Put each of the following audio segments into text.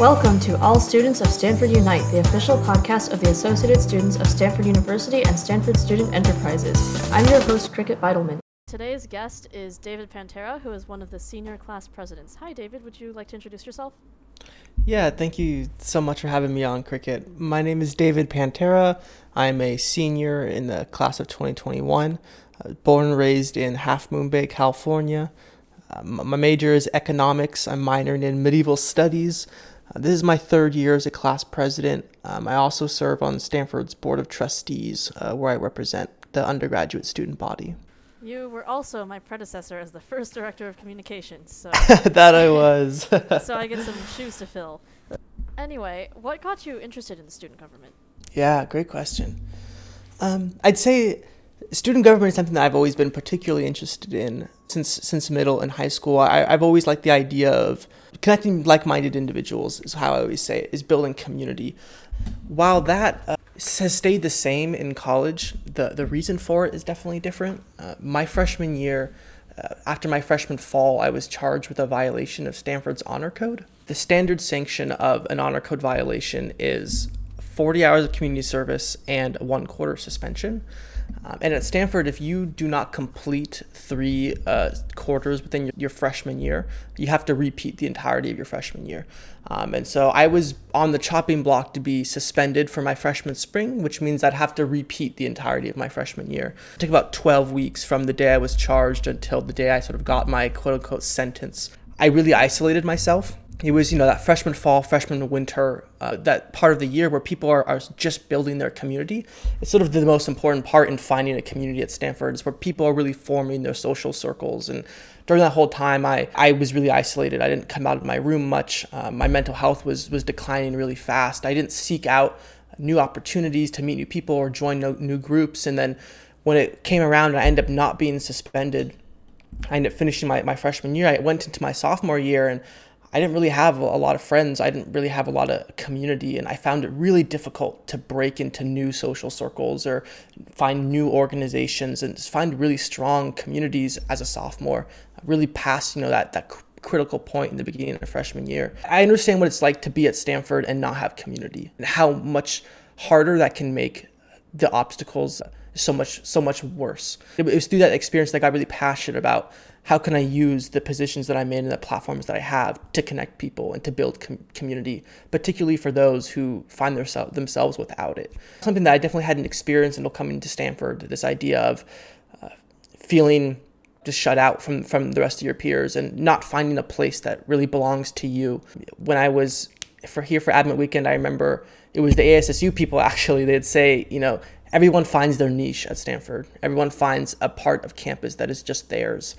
Welcome to All Students of Stanford Unite, the official podcast of the Associated Students of Stanford University and Stanford Student Enterprises. I'm your host, Cricket Beidelman. Today's guest is David Pantera, who is one of the senior class presidents. Hi, David. Would you like to introduce yourself? Yeah, thank you so much for having me on Cricket. My name is David Pantera. I'm a senior in the class of 2021, uh, born and raised in Half Moon Bay, California. Uh, my major is economics. I'm minoring in medieval studies. Uh, this is my third year as a class president. Um, I also serve on Stanford's Board of Trustees, uh, where I represent the undergraduate student body. You were also my predecessor as the first director of communications. So that I was. so I get some shoes to fill. Anyway, what got you interested in the student government? Yeah, great question. Um, I'd say student government is something that I've always been particularly interested in since since middle and high school. I, I've always liked the idea of connecting like-minded individuals. Is how I always say it, is building community. While that uh, has stayed the same in college, the the reason for it is definitely different. Uh, my freshman year. Uh, after my freshman fall, I was charged with a violation of Stanford's honor code. The standard sanction of an honor code violation is 40 hours of community service and a one quarter suspension. Um, and at Stanford, if you do not complete three uh, quarters within your, your, freshman year, you have to repeat the entirety of your freshman year. Um, and so I was on the chopping block to be suspended for my freshman spring, which means I'd have to repeat the entirety of my freshman year. It took about 12 weeks from the day I was charged until the day I sort of got my quote unquote sentence. I really isolated myself it was you know that freshman fall freshman winter uh, that part of the year where people are, are just building their community it's sort of the most important part in finding a community at stanford is where people are really forming their social circles. And during that whole time i, I was really isolated. I didn't come out of my room much. Uh, my mental health was was declining really fast. I didn't seek out new opportunities to meet new people or join no, new groups. And then when it came around i ended up not being suspended i ended up finishing my, my freshman year. I went into my sophomore year and I didn't really have a lot of friends. I didn't really have a lot of community, and I found it really difficult to break into new social circles or find new organizations and find really strong communities as a sophomore. Really past you know that that critical point in the beginning of freshman year. I understand what it's like to be at Stanford and not have community, and how much harder that can make the obstacles so much so much worse. It was through that experience that I got really passionate about how can I use the positions that I'm in and the platforms that I have to connect people and to build com- community, particularly for those who find their, themselves without it. Something that I definitely hadn't experienced until coming to Stanford. This idea of uh, feeling just shut out from from the rest of your peers and not finding a place that really belongs to you. When I was for here for Admit Weekend, I remember it was the ASSU people actually. They'd say, you know, everyone finds their niche at Stanford. Everyone finds a part of campus that is just theirs.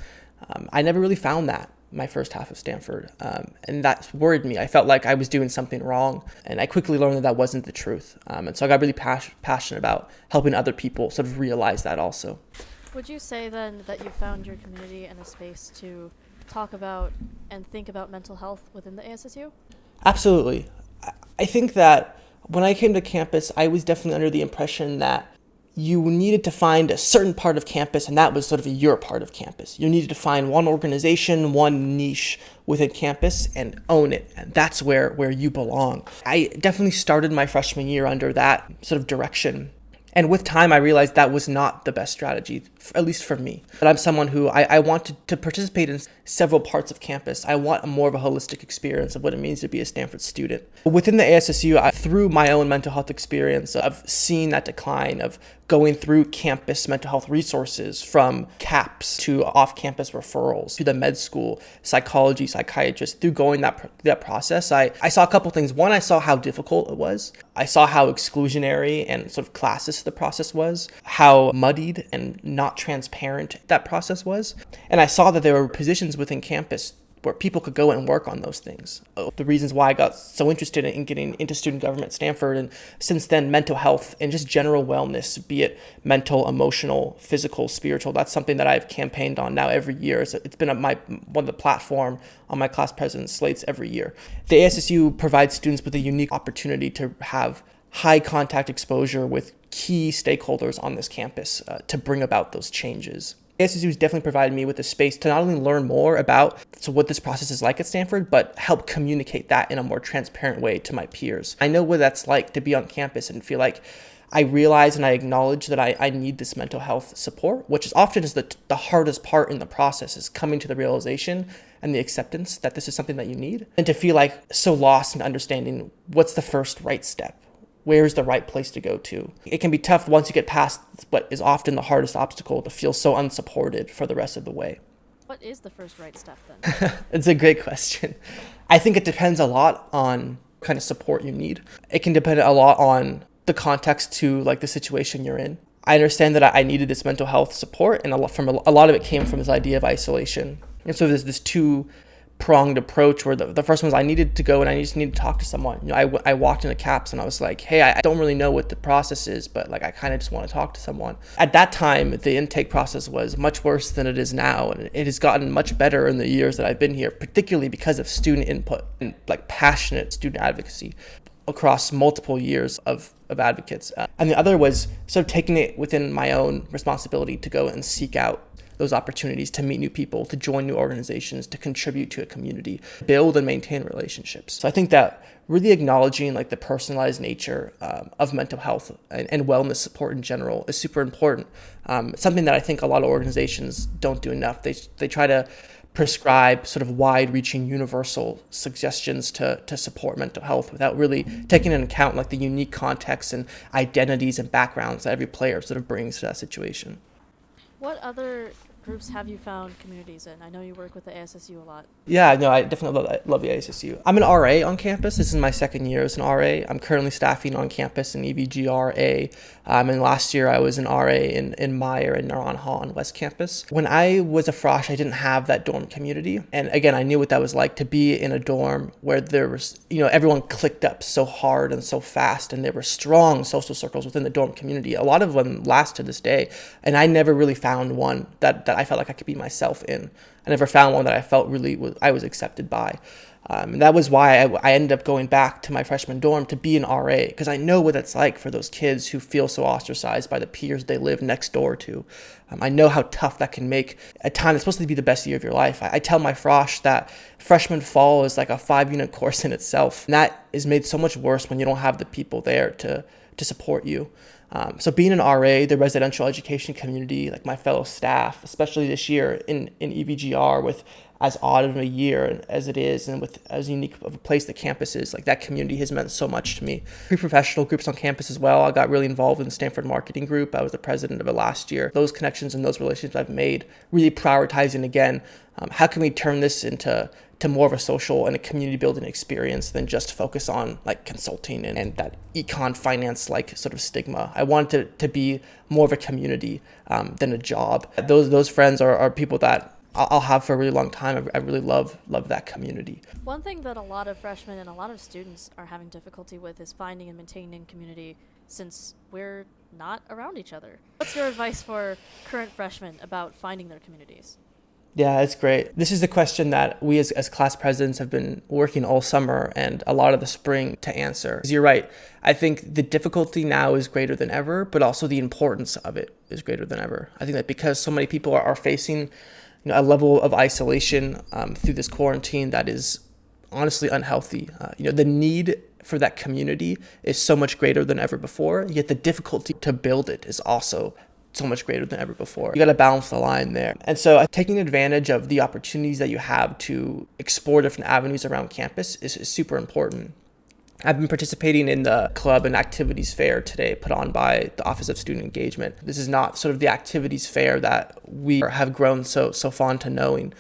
Um, I never really found that my first half of Stanford, um, and that worried me. I felt like I was doing something wrong, and I quickly learned that that wasn't the truth. Um, and so I got really pas- passionate about helping other people sort of realize that also. Would you say then that you found your community and a space to talk about and think about mental health within the ASSU? Absolutely. I think that when I came to campus, I was definitely under the impression that you needed to find a certain part of campus, and that was sort of your part of campus. You needed to find one organization, one niche within campus, and own it. And that's where, where you belong. I definitely started my freshman year under that sort of direction. And with time, I realized that was not the best strategy, at least for me. But I'm someone who I, I wanted to participate in several parts of campus. I want a more of a holistic experience of what it means to be a Stanford student. Within the ASSU, I, through my own mental health experience of seeing that decline, of going through campus mental health resources from CAPS to off campus referrals to the med school, psychology, psychiatrist, through going that, that process, I, I saw a couple things. One, I saw how difficult it was. I saw how exclusionary and sort of classist the process was, how muddied and not transparent that process was. And I saw that there were positions within campus where people could go and work on those things. Oh, the reasons why I got so interested in getting into student government Stanford, and since then, mental health and just general wellness, be it mental, emotional, physical, spiritual, that's something that I've campaigned on now every year. It's been my one of the platform on my class president slates every year. The ASSU provides students with a unique opportunity to have high contact exposure with key stakeholders on this campus uh, to bring about those changes. ASSU has definitely provided me with a space to not only learn more about so what this process is like at Stanford, but help communicate that in a more transparent way to my peers. I know what that's like to be on campus and feel like I realize and I acknowledge that I, I need this mental health support, which is often is the, the hardest part in the process is coming to the realization and the acceptance that this is something that you need and to feel like so lost in understanding what's the first right step where's the right place to go to. It can be tough once you get past what is often the hardest obstacle to feel so unsupported for the rest of the way. What is the first right step then? it's a great question. I think it depends a lot on kind of support you need. It can depend a lot on the context to like the situation you're in. I understand that I needed this mental health support, and a lot from a lot of it came from this idea of isolation. And so there's this two pronged approach where the, the first one was I needed to go and I just needed to talk to someone. You know, I, I walked into CAPS and I was like, hey, I, I don't really know what the process is, but like I kind of just want to talk to someone. At that time, the intake process was much worse than it is now. And it has gotten much better in the years that I've been here, particularly because of student input and like passionate student advocacy across multiple years of, of advocates. Uh, and the other was sort of taking it within my own responsibility to go and seek out those opportunities to meet new people, to join new organizations, to contribute to a community, build and maintain relationships. So I think that really acknowledging like the personalized nature um, of mental health and, and, wellness support in general is super important. Um, something that I think a lot of organizations don't do enough. They they try to prescribe sort of wide-reaching universal suggestions to, to support mental health without really taking into account like the unique context and identities and backgrounds that every player sort of brings to that situation. What other groups have you found communities in? I know you work with the ASSU a lot. Yeah, no, I definitely love, love the ASSU. I'm an RA on campus. This is my second year as an RA. I'm currently staffing on campus in EVGRA. Um, and last year I was an RA in, in Meyer and Neuron Hall on West Campus. When I was a frosh, I didn't have that dorm community. And again, I knew what that was like to be in a dorm where there was, you know, everyone clicked up so hard and so fast and there were strong social circles within the dorm community. A lot of them last to this day. And I never really found one that, that I felt like I could be myself in. I never found one that I felt really was, I was accepted by. Um, and that was why I, I, ended up going back to my freshman dorm to be an RA because I know what it's like for those kids who feel so ostracized by the peers they live next door to. Um, I know how tough that can make a time that's supposed to be the best year of your life. I, I tell my frosh that freshman fall is like a five unit course in itself. And that is made so much worse when you don't have the people there to, to support you. Um, so being an RA, the residential education community, like my fellow staff, especially this year in, in EVGR with as odd of a year as it is and with as unique of a place the campus is, like that community has meant so much to me. Pre-professional groups on campus as well. I got really involved in the Stanford Marketing Group. I was the president of it last year. Those connections and those relationships I've made, really prioritizing again, um, how can we turn this into to more of a social and a community building experience than just focus on like consulting and, and that econ finance like sort of stigma. I wanted it to be more of a community um, than a job. Those those friends are, are people that I'll have for a really long time. I really love love that community. One thing that a lot of freshmen and a lot of students are having difficulty with is finding and maintaining community since we're not around each other. What's your advice for current freshmen about finding their communities? Yeah, it's great. This is the question that we as, as class presidents have been working all summer and a lot of the spring to answer. You're right. I think the difficulty now is greater than ever, but also the importance of it is greater than ever. I think that because so many people are, are facing you know, a level of isolation um, through this quarantine that is honestly unhealthy. Uh, you know, the need for that community is so much greater than ever before, yet the difficulty to build it is also so much greater than ever before. You got to balance the line there. And so, uh, taking advantage of the opportunities that you have to explore different avenues around campus is, is super important. I've been participating in the club and activities fair today put on by the Office of Student Engagement. This is not sort of the activities fair that we have grown so so fond to knowing,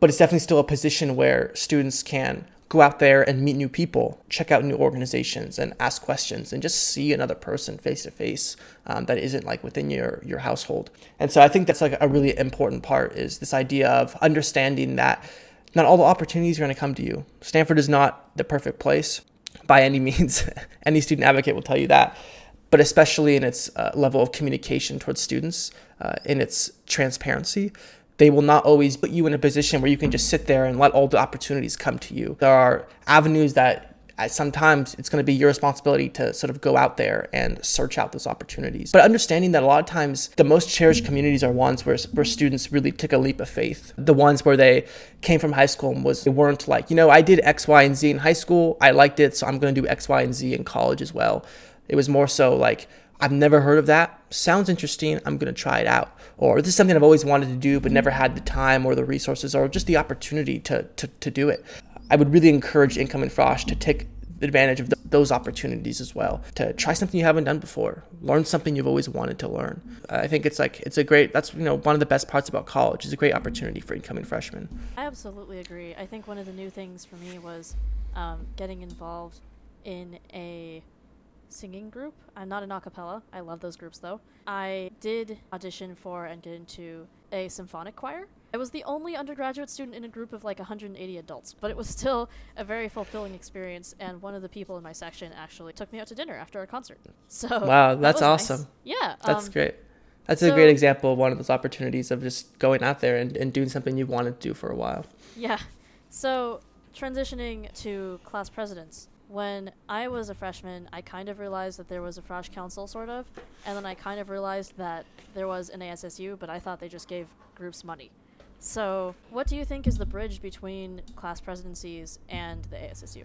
but it's definitely still a position where students can go out there and meet new people, check out new organizations, and ask questions, and just see another person face to face that isn't like within your your household. And so I think that's like a really important part is this idea of understanding that not all the opportunities are going to come to you. Stanford is not the perfect place by any means. any student advocate will tell you that. But especially in its uh, level of communication towards students, uh, in its transparency, they will not always put you in a position where you can just sit there and let all the opportunities come to you. There are avenues that sometimes it's going to be your responsibility to sort of go out there and search out those opportunities. But understanding that a lot of times the most cherished communities are ones where, where students really took a leap of faith. The ones where they came from high school and was they weren't like, you know, I did X, Y, and Z in high school. I liked it, so I'm going to do X, Y, and Z in college as well. It was more so like, I've never heard of that. Sounds interesting. I'm going to try it out. Or this is something I've always wanted to do, but never had the time or the resources or just the opportunity to, to, to do it. I would really encourage income and Frosh to take advantage of those opportunities as well to try something you haven't done before learn something you've always wanted to learn i think it's like it's a great that's you know one of the best parts about college is a great opportunity for incoming freshmen i absolutely agree i think one of the new things for me was um, getting involved in a singing group. I'm not an acapella. I love those groups though. I did audition for and get into a symphonic choir. I was the only undergraduate student in a group of like 180 adults, but it was still a very fulfilling experience. And one of the people in my section actually took me out to dinner after a concert. So wow, that's that awesome. Nice. Yeah, that's um, great. That's so, a great example of one of those opportunities of just going out there and, and doing something you've wanted to do for a while. Yeah. So transitioning to class presidents when I was a freshman, I kind of realized that there was a Frosh Council, sort of, and then I kind of realized that there was an ASSU, but I thought they just gave groups money. So, what do you think is the bridge between class presidencies and the ASSU?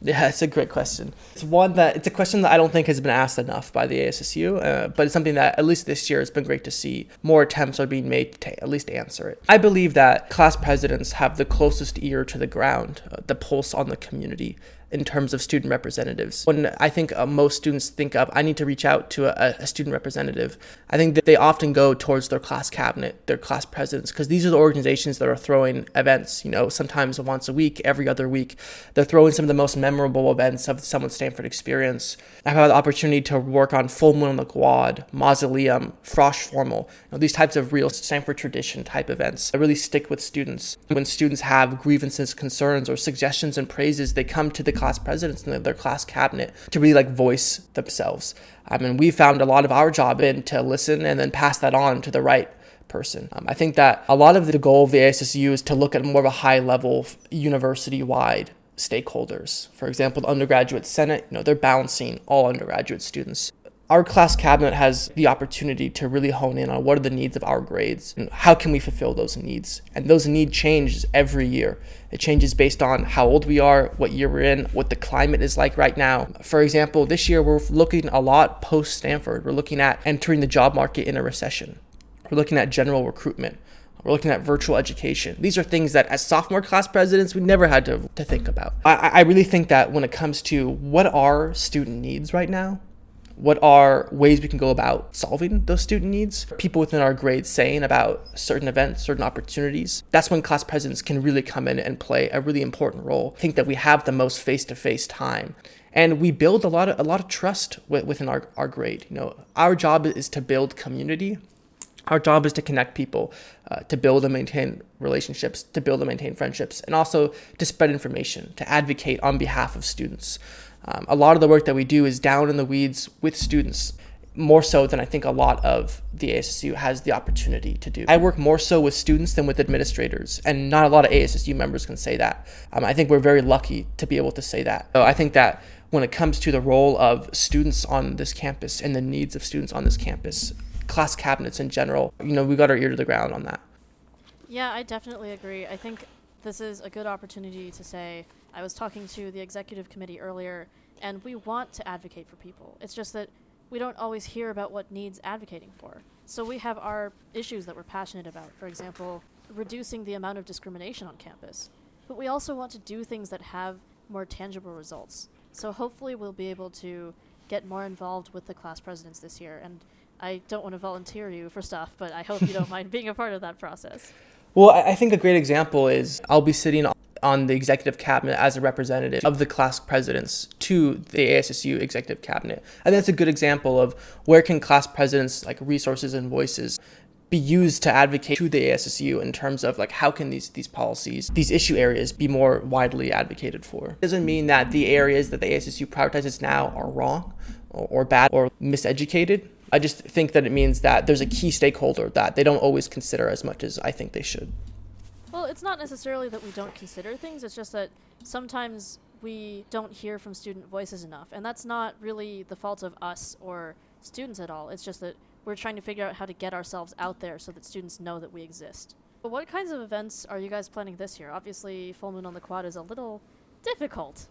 Yeah, it's a great question. It's one that it's a question that I don't think has been asked enough by the ASSU, uh, but it's something that at least this year it's been great to see more attempts are being made to at least answer it. I believe that class presidents have the closest ear to the ground, uh, the pulse on the community in terms of student representatives. When I think uh, most students think of, I need to reach out to a, a, student representative, I think that they often go towards their class cabinet, their class presidents, because these are the organizations that are throwing events, you know, sometimes once a week, every other week. They're throwing some of the most memorable events of someone's Stanford experience. I've had the opportunity to work on Full Moon on the Quad, Mausoleum, Frosh Formal, you know, these types of real Stanford tradition type events that really stick with students. When students have grievances, concerns, or suggestions and praises, they come to the class presidents and their class cabinet to really like voice themselves. I mean, we found a lot of our job in to listen and then pass that on to the right person. Um, I think that a lot of the goal of the ASSU is to look at more of a high level, university wide stakeholders. For example, the undergraduate senate, you know, they're balancing all undergraduate students our class cabinet has the opportunity to really hone in on what are the needs of our grades and how can we fulfill those needs. And those needs change every year. It changes based on how old we are, what year we're in, what the climate is like right now. For example, this year we're looking a lot post Stanford. We're looking at entering the job market in a recession. We're looking at general recruitment. We're looking at virtual education. These are things that, as sophomore class presidents, we never had to, to think about. I, I really think that when it comes to what are student needs right now, what are ways we can go about solving those student needs? People within our grade saying about certain events, certain opportunities. That's when class presidents can really come in and play a really important role. I think that we have the most face-to-face time and we build a lot of a lot of trust within our, our grade you know our job is to build community our job is to connect people uh, to build and maintain relationships to build and maintain friendships and also to spread information to advocate on behalf of students um, a lot of the work that we do is down in the weeds with students, more so than I think a lot of the ASSU has the opportunity to do. I work more so with students than with administrators, and not a lot of ASSU members can say that. Um, I think we're very lucky to be able to say that. So I think that when it comes to the role of students on this campus and the needs of students on this campus, class cabinets in general, you know, we got our ear to the ground on that. Yeah, I definitely agree. I think this is a good opportunity to say I was talking to the executive committee earlier, and we want to advocate for people. It's just that we don't always hear about what needs advocating for. So we have our issues that we're passionate about. For example, reducing the amount of discrimination on campus. But we also want to do things that have more tangible results. So hopefully we'll be able to get more involved with the class presidents this year. And I don't want to volunteer you for stuff, but I hope you don't mind being a part of that process. Well, I think a great example is I'll be sitting on the executive cabinet as a representative of the class presidents to the ASSU executive cabinet. I think that's a good example of where can class presidents like resources and voices be used to advocate to the ASSU in terms of like how can these these policies, these issue areas be more widely advocated for. It doesn't mean that the areas that the ASSU prioritizes now are wrong or, or bad or miseducated. I just think that it means that there's a key stakeholder that they don't always consider as much as I think they should. Well, it's not necessarily that we don't consider things, it's just that sometimes we don't hear from student voices enough. And that's not really the fault of us or students at all. It's just that we're trying to figure out how to get ourselves out there so that students know that we exist. But what kinds of events are you guys planning this year? Obviously, Full Moon on the Quad is a little difficult.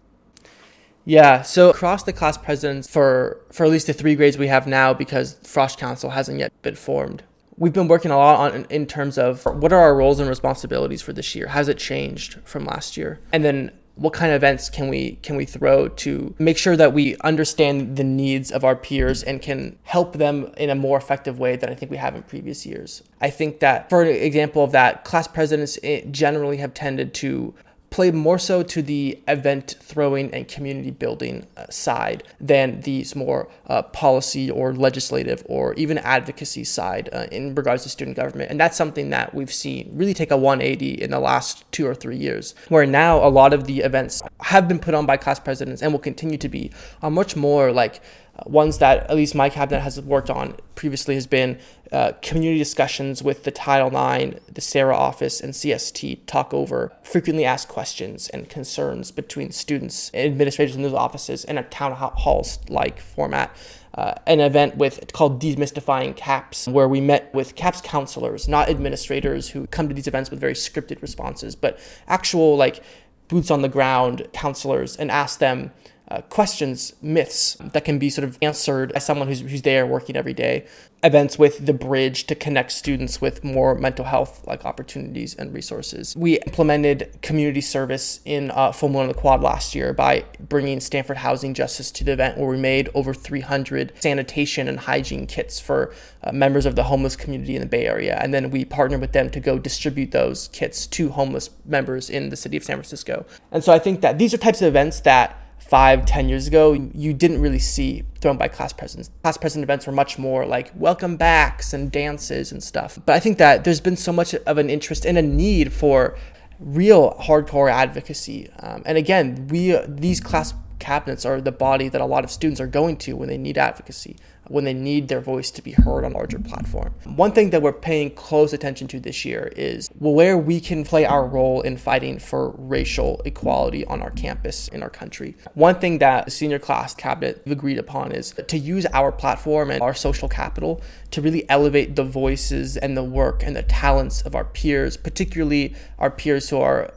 Yeah, so across the class presidents for for at least the three grades we have now, because Frosh Council hasn't yet been formed, we've been working a lot on in terms of what are our roles and responsibilities for this year. Has it changed from last year? And then what kind of events can we can we throw to make sure that we understand the needs of our peers and can help them in a more effective way than I think we have in previous years. I think that for an example of that, class presidents eh, generally have tended to play more so to the event throwing and community building uh, side than these more uh, policy or legislative or even advocacy side uh, in regards to student government. And that's something that we've seen really take a 180 in the last two or three years, where now a lot of the events have been put on by class presidents and will continue to be are much more like ones that at least my cabinet has worked on previously has been uh, community discussions with the Title IX, the SARA office, and CST talk over frequently asked questions and concerns between students and administrators in those offices in a town halls like format. Uh, an event with called Demystifying CAPS, where we met with CAPS counselors, not administrators who come to these events with very scripted responses, but actual like boots on the ground counselors and ask them uh, questions, myths that can be sort of answered as someone who's, who's there working every day. Events with the bridge to connect students with more mental health like opportunities and resources. We implemented community service in uh, on the Quad last year by bringing Stanford Housing Justice to the event, where we made over 300 sanitation and hygiene kits for uh, members of the homeless community in the Bay Area, and then we partnered with them to go distribute those kits to homeless members in the city of San Francisco. And so I think that these are types of events that five, ten years ago, you didn't really see thrown by class presidents. Class president events were much more like welcome backs and dances and stuff. But I think that there's been so much of an interest and a need for real hardcore advocacy. Um, and again, we these class cabinets are the body that a lot of students are going to when they need advocacy when they need their voice to be heard on larger platform. One thing that we're paying close attention to this year is where we can play our role in fighting for racial equality on our campus in our country. One thing that the senior class cabinet agreed upon is to use our platform and our social capital to really elevate the voices and the work and the talents of our peers, particularly our peers who are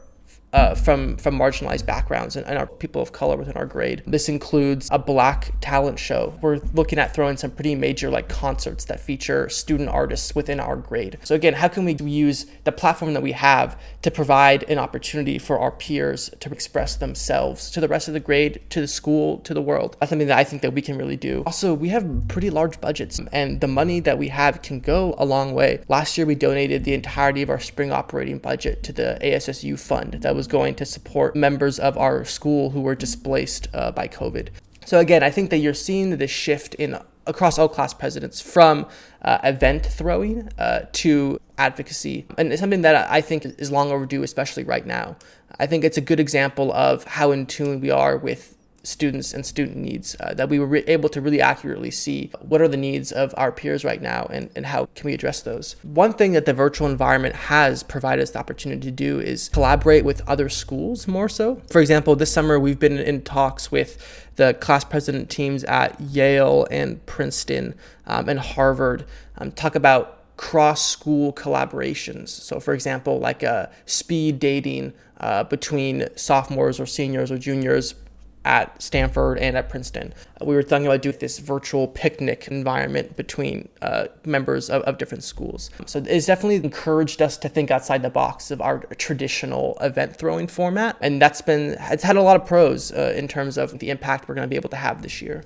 uh, from from marginalized backgrounds and, and, our people of color within our grade. This includes a black talent show. We're looking at throwing some pretty major like concerts that feature student artists within our grade. So again, how can we use the platform that we have to provide an opportunity for our peers to express themselves to the rest of the grade, to the school, to the world? That's something that I think that we can really do. Also, we have pretty large budgets and the money that we have can go a long way. Last year we donated the entirety of our spring operating budget to the ASSU fund that was was going to support members of our school who were displaced uh, by COVID. So again, I think that you're seeing this shift in across all class presidents from uh, event throwing uh, to advocacy, and it's something that I think is long overdue, especially right now. I think it's a good example of how in tune we are with students and student needs uh, that we were re- able to really accurately see what are the needs of our peers right now and, and how can we address those one thing that the virtual environment has provided us the opportunity to do is collaborate with other schools more so for example this summer we've been in talks with the class president teams at yale and princeton um, and harvard um, talk about cross school collaborations. So, for example, like a speed dating uh, between sophomores or seniors or juniors at Stanford and at Princeton. We were thinking about doing this virtual picnic environment between uh, members of, of different schools. So it's definitely encouraged us to think outside the box of our traditional event throwing format. And that's been, it's had a lot of pros uh, in terms of the impact we're going to be able to have this year.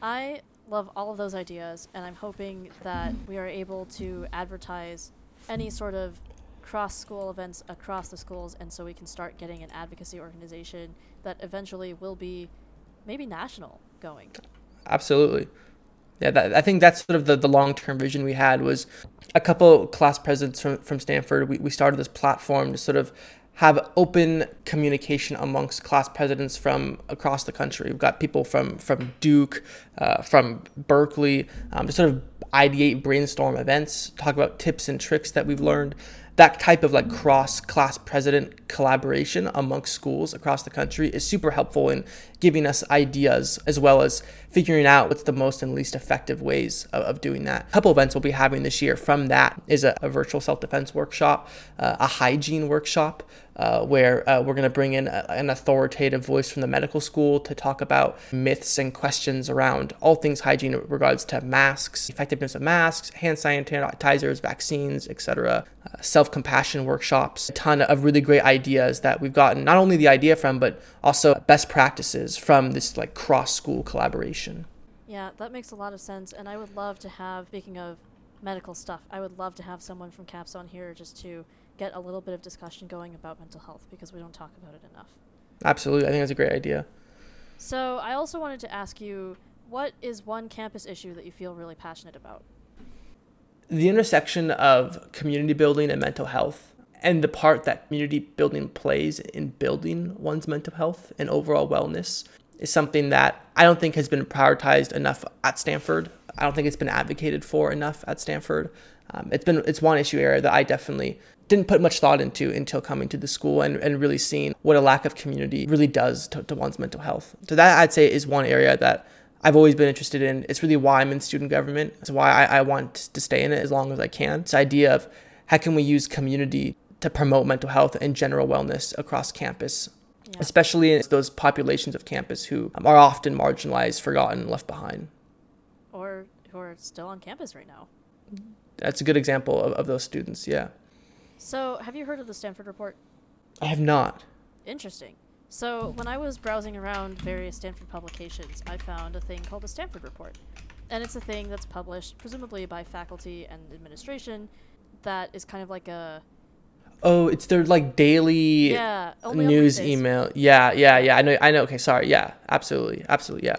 I love all of those ideas, and I'm hoping that we are able to advertise any sort of cross school events across the schools, and so we can start getting an advocacy organization that eventually will be maybe national going. Absolutely. Yeah, that, I think that's sort of the, the long term vision we had was a couple class presidents from, from Stanford. We, we started this platform to sort of have open communication amongst class presidents from across the country. We've got people from from Duke, uh, from Berkeley, um, to sort of ideate, brainstorm events, talk about tips and tricks that we've learned, that type of like cross class president collaboration amongst schools across the country is super helpful in giving us ideas as well as figuring out what's the most and least effective ways of, of doing that. A couple events we'll be having this year from that is a, a virtual self defense workshop, uh, a hygiene workshop, uh, where uh, we're going to bring in a, an authoritative voice from the medical school to talk about myths and questions around all things hygiene in regards to masks, effectiveness of masks, hand sanitizers, vaccines, etc. Uh, self-compassion workshops, a ton of really great ideas that we've gotten not only the idea from, but also best practices from this like cross-school collaboration. Yeah, that makes a lot of sense, and I would love to have. Speaking of medical stuff, I would love to have someone from CAPS on here just to get a little bit of discussion going about mental health because we don't talk about it enough. Absolutely. I think that's a great idea. So, I also wanted to ask you what is one campus issue that you feel really passionate about? The intersection of community building and mental health, and the part that community building plays in building one's mental health and overall wellness, is something that I don't think has been prioritized enough at Stanford. I don't think it's been advocated for enough at Stanford. Um, it's been it's one issue area that I definitely didn't put much thought into until coming to the school and, and really seeing what a lack of community really does to, to one's mental health. So that I'd say is one area that I've always been interested in. It's really why I'm in student government. It's why I, I want to stay in it as long as I can. This idea of how can we use community to promote mental health and general wellness across campus, yeah. especially in those populations of campus who are often marginalized, forgotten, left behind. Or who are still on campus right now. That's a good example of, of those students, yeah. So, have you heard of the Stanford Report? I have not. Interesting. So, when I was browsing around various Stanford publications, I found a thing called the Stanford Report. And it's a thing that's published, presumably by faculty and administration, that is kind of like a. Oh, it's their like daily yeah, news email. Yeah, yeah, yeah. I know. I know. Okay, sorry. Yeah, absolutely, absolutely. Yeah.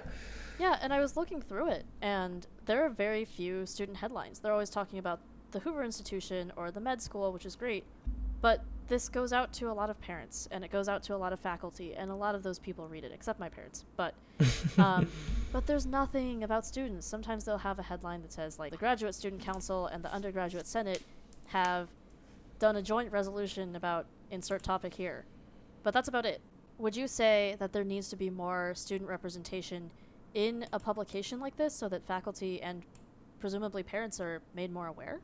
Yeah, and I was looking through it, and there are very few student headlines. They're always talking about the Hoover Institution or the med school, which is great. But this goes out to a lot of parents and it goes out to a lot of faculty, and a lot of those people read it, except my parents. But um, but there's nothing about students. Sometimes they'll have a headline that says like the Graduate Student Council and the Undergraduate Senate have done a joint resolution about insert topic here, but that's about it. Would you say that there needs to be more student representation in a publication like this so that faculty and presumably parents are made more aware?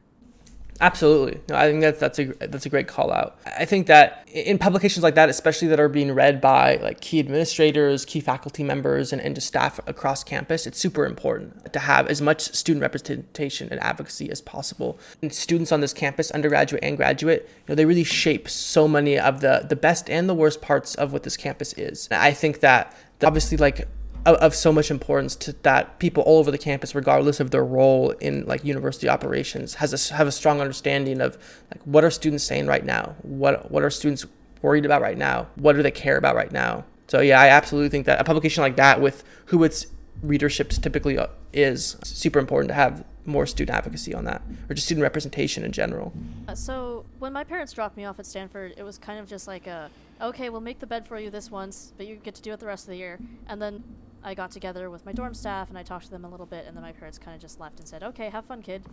Absolutely. No, I think that's that's a that's a great call out. I think that in publications like that, especially that are being read by like key administrators, key faculty members, and, and just staff across campus, it's super important to have as much student representation and advocacy as possible. And students on this campus, undergraduate and graduate, you know, they really shape so many of the the best and the worst parts of what this campus is. And I think that obviously like of, of, so much importance to that people all over the campus, regardless of their role in like university operations, has a, have a strong understanding of like what are students saying right now, what what are students worried about right now, what do they care about right now. So yeah, I absolutely think that a publication like that with who its readership typically uh, is super important to have more student advocacy on that or just student representation in general. Uh, so when my parents dropped me off at Stanford, it was kind of just like a okay, we'll make the bed for you this once, but you get to do it the rest of the year. And then I got together with my dorm staff and I talked to them a little bit, and then my parents kind of just left and said, "Okay, have fun, kid."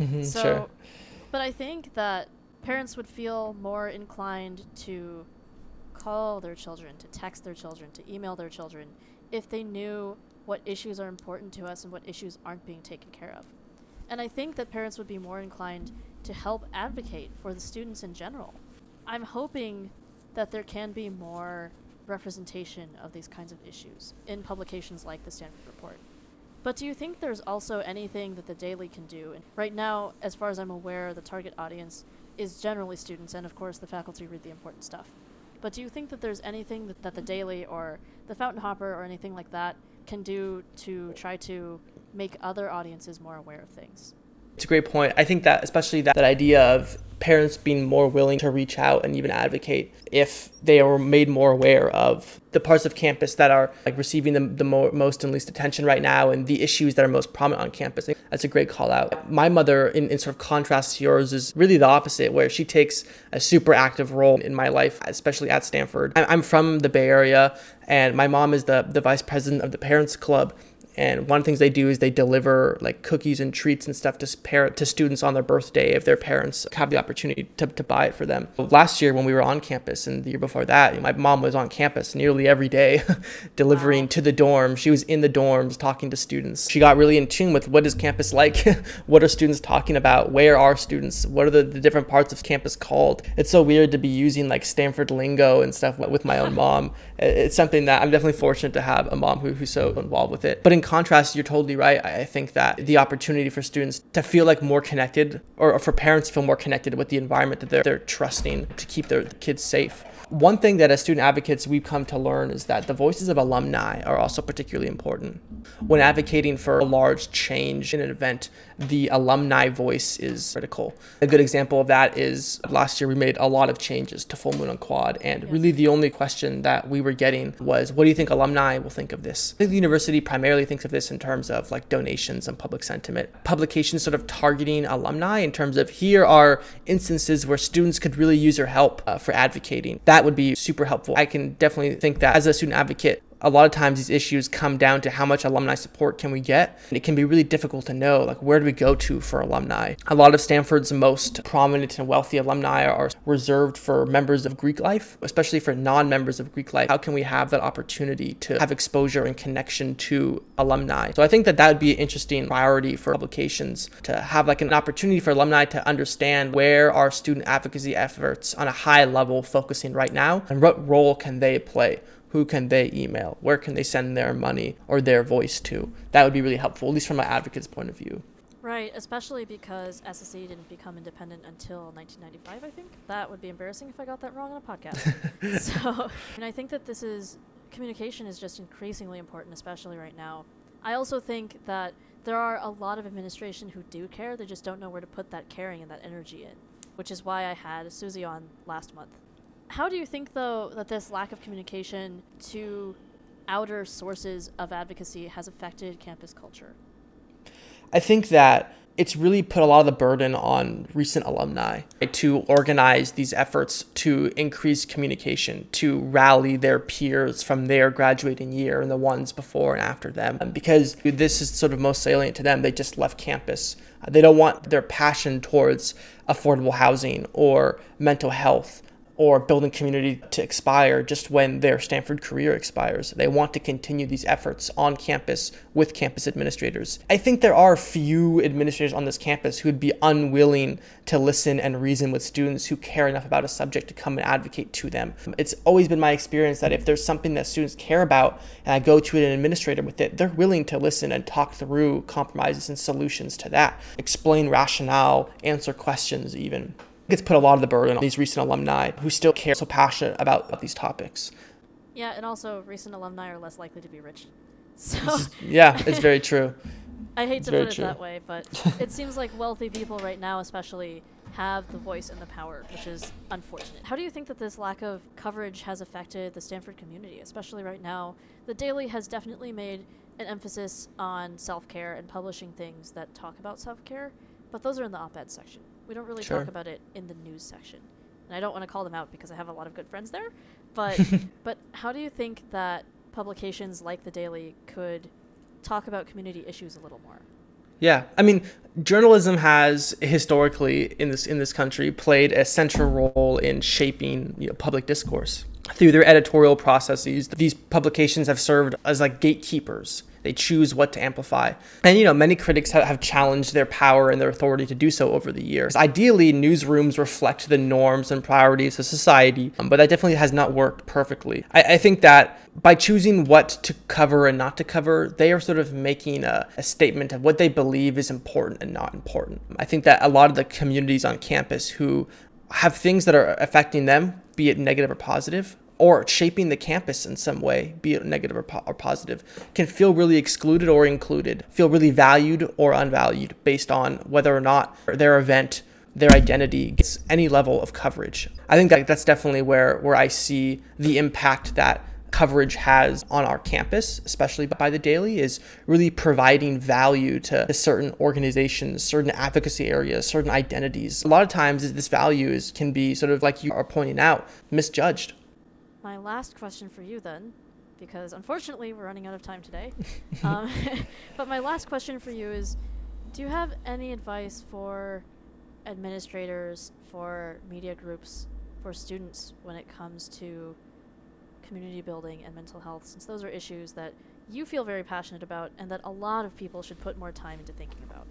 Mm-hmm, so, sure. but I think that parents would feel more inclined to call their children, to text their children, to email their children, if they knew what issues are important to us and what issues aren't being taken care of. And I think that parents would be more inclined to help advocate for the students in general. I'm hoping that there can be more representation of these kinds of issues in publications like the Stanford Report. But do you think there's also anything that the Daily can do? And right now, as far as I'm aware, the target audience is generally students, and of course, the faculty read the important stuff. But do you think that there's anything that, that the Daily or the Fountain Hopper or anything like that can do to try to make other audiences more aware of things? It's a great point. I think that, especially that, that idea of parents being more willing to reach out and even advocate if they are made more aware of the parts of campus that are like receiving the, the mo- most and least attention right now and the issues that are most prominent on campus. That's a great call out. My mother, in, in sort of contrast to yours, is really the opposite, where she takes a super active role in my life, especially at Stanford. I'm from the Bay Area, and my mom is the, the vice president of the Parents Club And one of the things they do is they deliver like cookies and treats and stuff to parent to students on their birthday if their parents have the opportunity to, to buy it for them. Last year when we were on campus and the year before that, my mom was on campus nearly every day delivering wow. to the dorm. She was in the dorms talking to students. She got really in tune with what is campus like? what are students talking about? Where are students? What are the, the different parts of campus called? It's so weird to be using like Stanford lingo and stuff with my own mom. Uh, it's something that I'm definitely fortunate to have a mom who, who's so involved with it. But in contrast, you're totally right. I think that the opportunity for students to feel like more connected or, for parents to feel more connected with the environment that they're, they're trusting to keep their kids safe one thing that as student advocates we've come to learn is that the voices of alumni are also particularly important. When advocating for a large change in an event, the alumni voice is critical. A good example of that is last year we made a lot of changes to Full Moon on Quad, and really the only question that we were getting was, what do you think alumni will think of this? I think the university primarily thinks of this in terms of like donations and public sentiment. Publications sort of targeting alumni in terms of here are instances where students could really use your help uh, for advocating. That would be super helpful. I can definitely think that as a student advocate, a lot of times these issues come down to how much alumni support can we get. And it can be really difficult to know like where do we go to for alumni? A lot of stanford's most prominent and wealthy alumni are reserved for members of greek life especially for non-members of greek life. How can we have that opportunity to have exposure and connection to alumni? So i think that that would be an interesting priority for publications to have like an opportunity for alumni to understand where our student advocacy efforts on a high level focusing right now and what role can they play who can they email? Where can they send their money or their voice to? That would be really helpful, at least from my advocate's point of view. Right, especially because SSE didn't become independent until 1995, I think. That would be embarrassing if I got that wrong on a podcast. so, and I think that this is communication is just increasingly important, especially right now. I also think that there are a lot of administration who do care, they just don't know where to put that caring and that energy in, which is why I had Susie on last month how do you think, though, that this lack of communication to outer sources of advocacy has affected campus culture? I think that it's really put a lot of the burden on recent alumni to organize these efforts to increase communication, to rally their peers from their graduating year and the ones before and after them. Um, because this is sort of most salient to them. They just left campus. They don't want their passion towards affordable housing or mental health or building community to expire just when their Stanford career expires. They want to continue these efforts on campus with campus administrators. I think there are few administrators on this campus who would be unwilling to listen and reason with students who care enough about a subject to come and advocate to them. It's always been my experience that if there's something that students care about and I go to an administrator with it, they're willing to listen and talk through compromises and solutions to that, explain rationale, answer questions even gets put a lot of the burden on these recent alumni who still care so passionate about, about these topics. Yeah, and also recent alumni are less likely to be rich. So yeah, it's very true. I hate it's to put it true. that way, but it seems like wealthy people right now, especially, have the voice and the power, which is unfortunate. How do you think that this lack of coverage has affected the Stanford community, especially right now? The Daily has definitely made an emphasis on self care and publishing things that talk about self care, but those are in the op ed section. We don't really sure. talk about it in the news section. And I don't want to call them out because I have a lot of good friends there. But but how do you think that publications like the Daily could talk about community issues a little more? Yeah, I mean, journalism has historically in this in this country played a central role in shaping you know, public discourse through their editorial processes. These publications have served as like gatekeepers they choose what to amplify. And, you know, many critics have challenged their power and their authority to do so over the years. Ideally, newsrooms reflect the norms and priorities of society, um, but that definitely has not worked perfectly. I, I, think that by choosing what to cover and not to cover, they are sort of making a, a statement of what they believe is important and not important. I think that a lot of the communities on campus who have things that are affecting them, be it negative or positive, or shaping the campus in some way, be it negative or, po- or positive, can feel really excluded or included, feel really valued or unvalued based on whether or not their event, their identity gets any level of coverage. I think that that's definitely where, where I see the impact that coverage has on our campus, especially by the Daily, is really providing value to certain organizations, certain advocacy areas, certain identities. A lot of times, this value is can be sort of like you are pointing out, misjudged my last question for you then, because unfortunately we're running out of time today. um, but my last question for you is do you have any advice for administrators, for media groups, for students when it comes to community building and mental health, since those are issues that you feel very passionate about and that a lot of people should put more time into thinking about?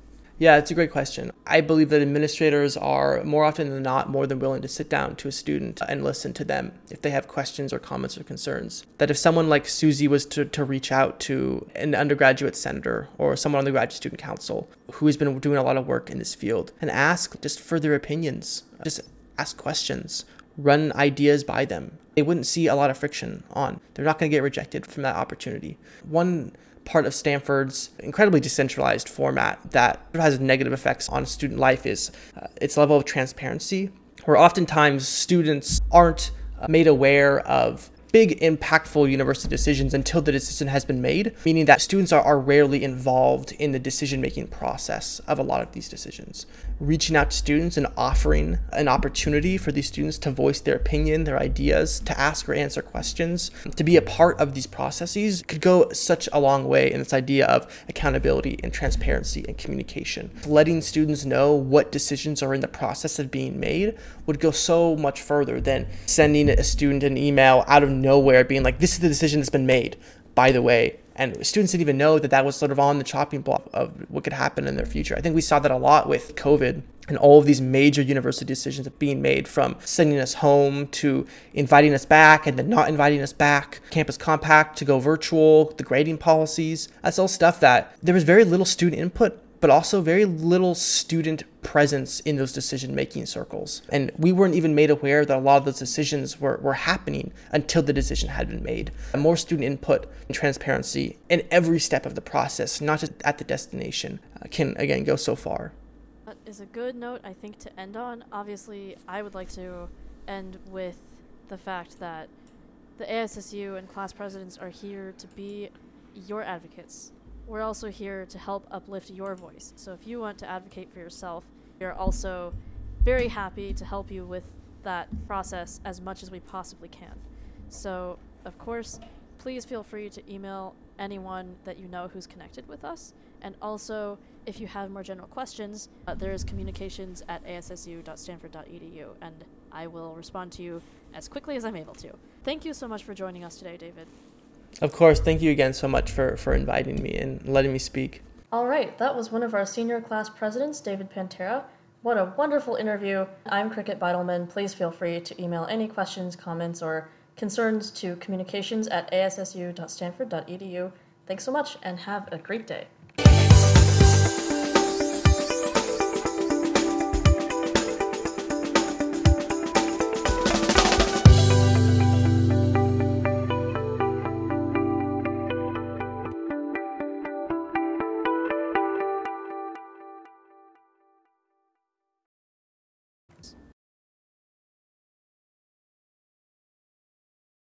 Yeah, it's a great question. I believe that administrators are more often than not more than willing to sit down to a student and listen to them if they have questions or comments or concerns. That if someone like Susie was to, to reach out to an undergraduate senator or someone on the graduate student council who has been doing a lot of work in this field and ask just for their opinions, just ask questions, run ideas by them, they wouldn't see a lot of friction on. They're not going to get rejected from that opportunity. One part of Stanford's incredibly decentralized format that has negative effects on student life is uh, its level of transparency, where oftentimes students aren't uh, made aware of big impactful university decisions until the decision has been made, meaning that students are, are rarely involved in the decision making process of a lot of these decisions. Reaching out to students and offering an opportunity for these students to voice their opinion, their ideas, to ask or answer questions, to be a part of these processes could go such a long way in this idea of accountability and transparency and communication. Letting students know what decisions are in the process of being made would go so much further than sending a student an email out of nowhere being like, this is the decision that's been made, by the way. And students didn't even know that that was sort of on the chopping block of what could happen in their future. I think we saw that a lot with COVID and all of these major university decisions being made from sending us home to inviting us back and then not inviting us back, campus compact to go virtual, the grading policies. That's all stuff that there was very little student input but also very little student presence in those decision making circles. And we weren't even made aware that a lot of those decisions were, were happening until the decision had been made. And more student input and transparency in every step of the process, not just at the destination, uh, can again go so far. That is a good note, I think, to end on. Obviously, I would like to end with the fact that the ASSU and class presidents are here to be your advocates we're also here to help uplift your voice. So if you want to advocate for yourself, we're also very happy to help you with that process as much as we possibly can. So, of course, please feel free to email anyone that you know who's connected with us. And also, if you have more general questions, uh, there is communications at assu.stanford.edu, and I will respond to you as quickly as I'm able to. Thank you so much for joining us today, David. Of course, thank you again so much for, for inviting me and letting me speak. All right, that was one of our senior class presidents, David Pantera. What a wonderful interview. I'm Cricket Beidelman. Please feel free to email any questions, comments, or concerns to communications at assu.stanford.edu. Thanks so much and have a great day.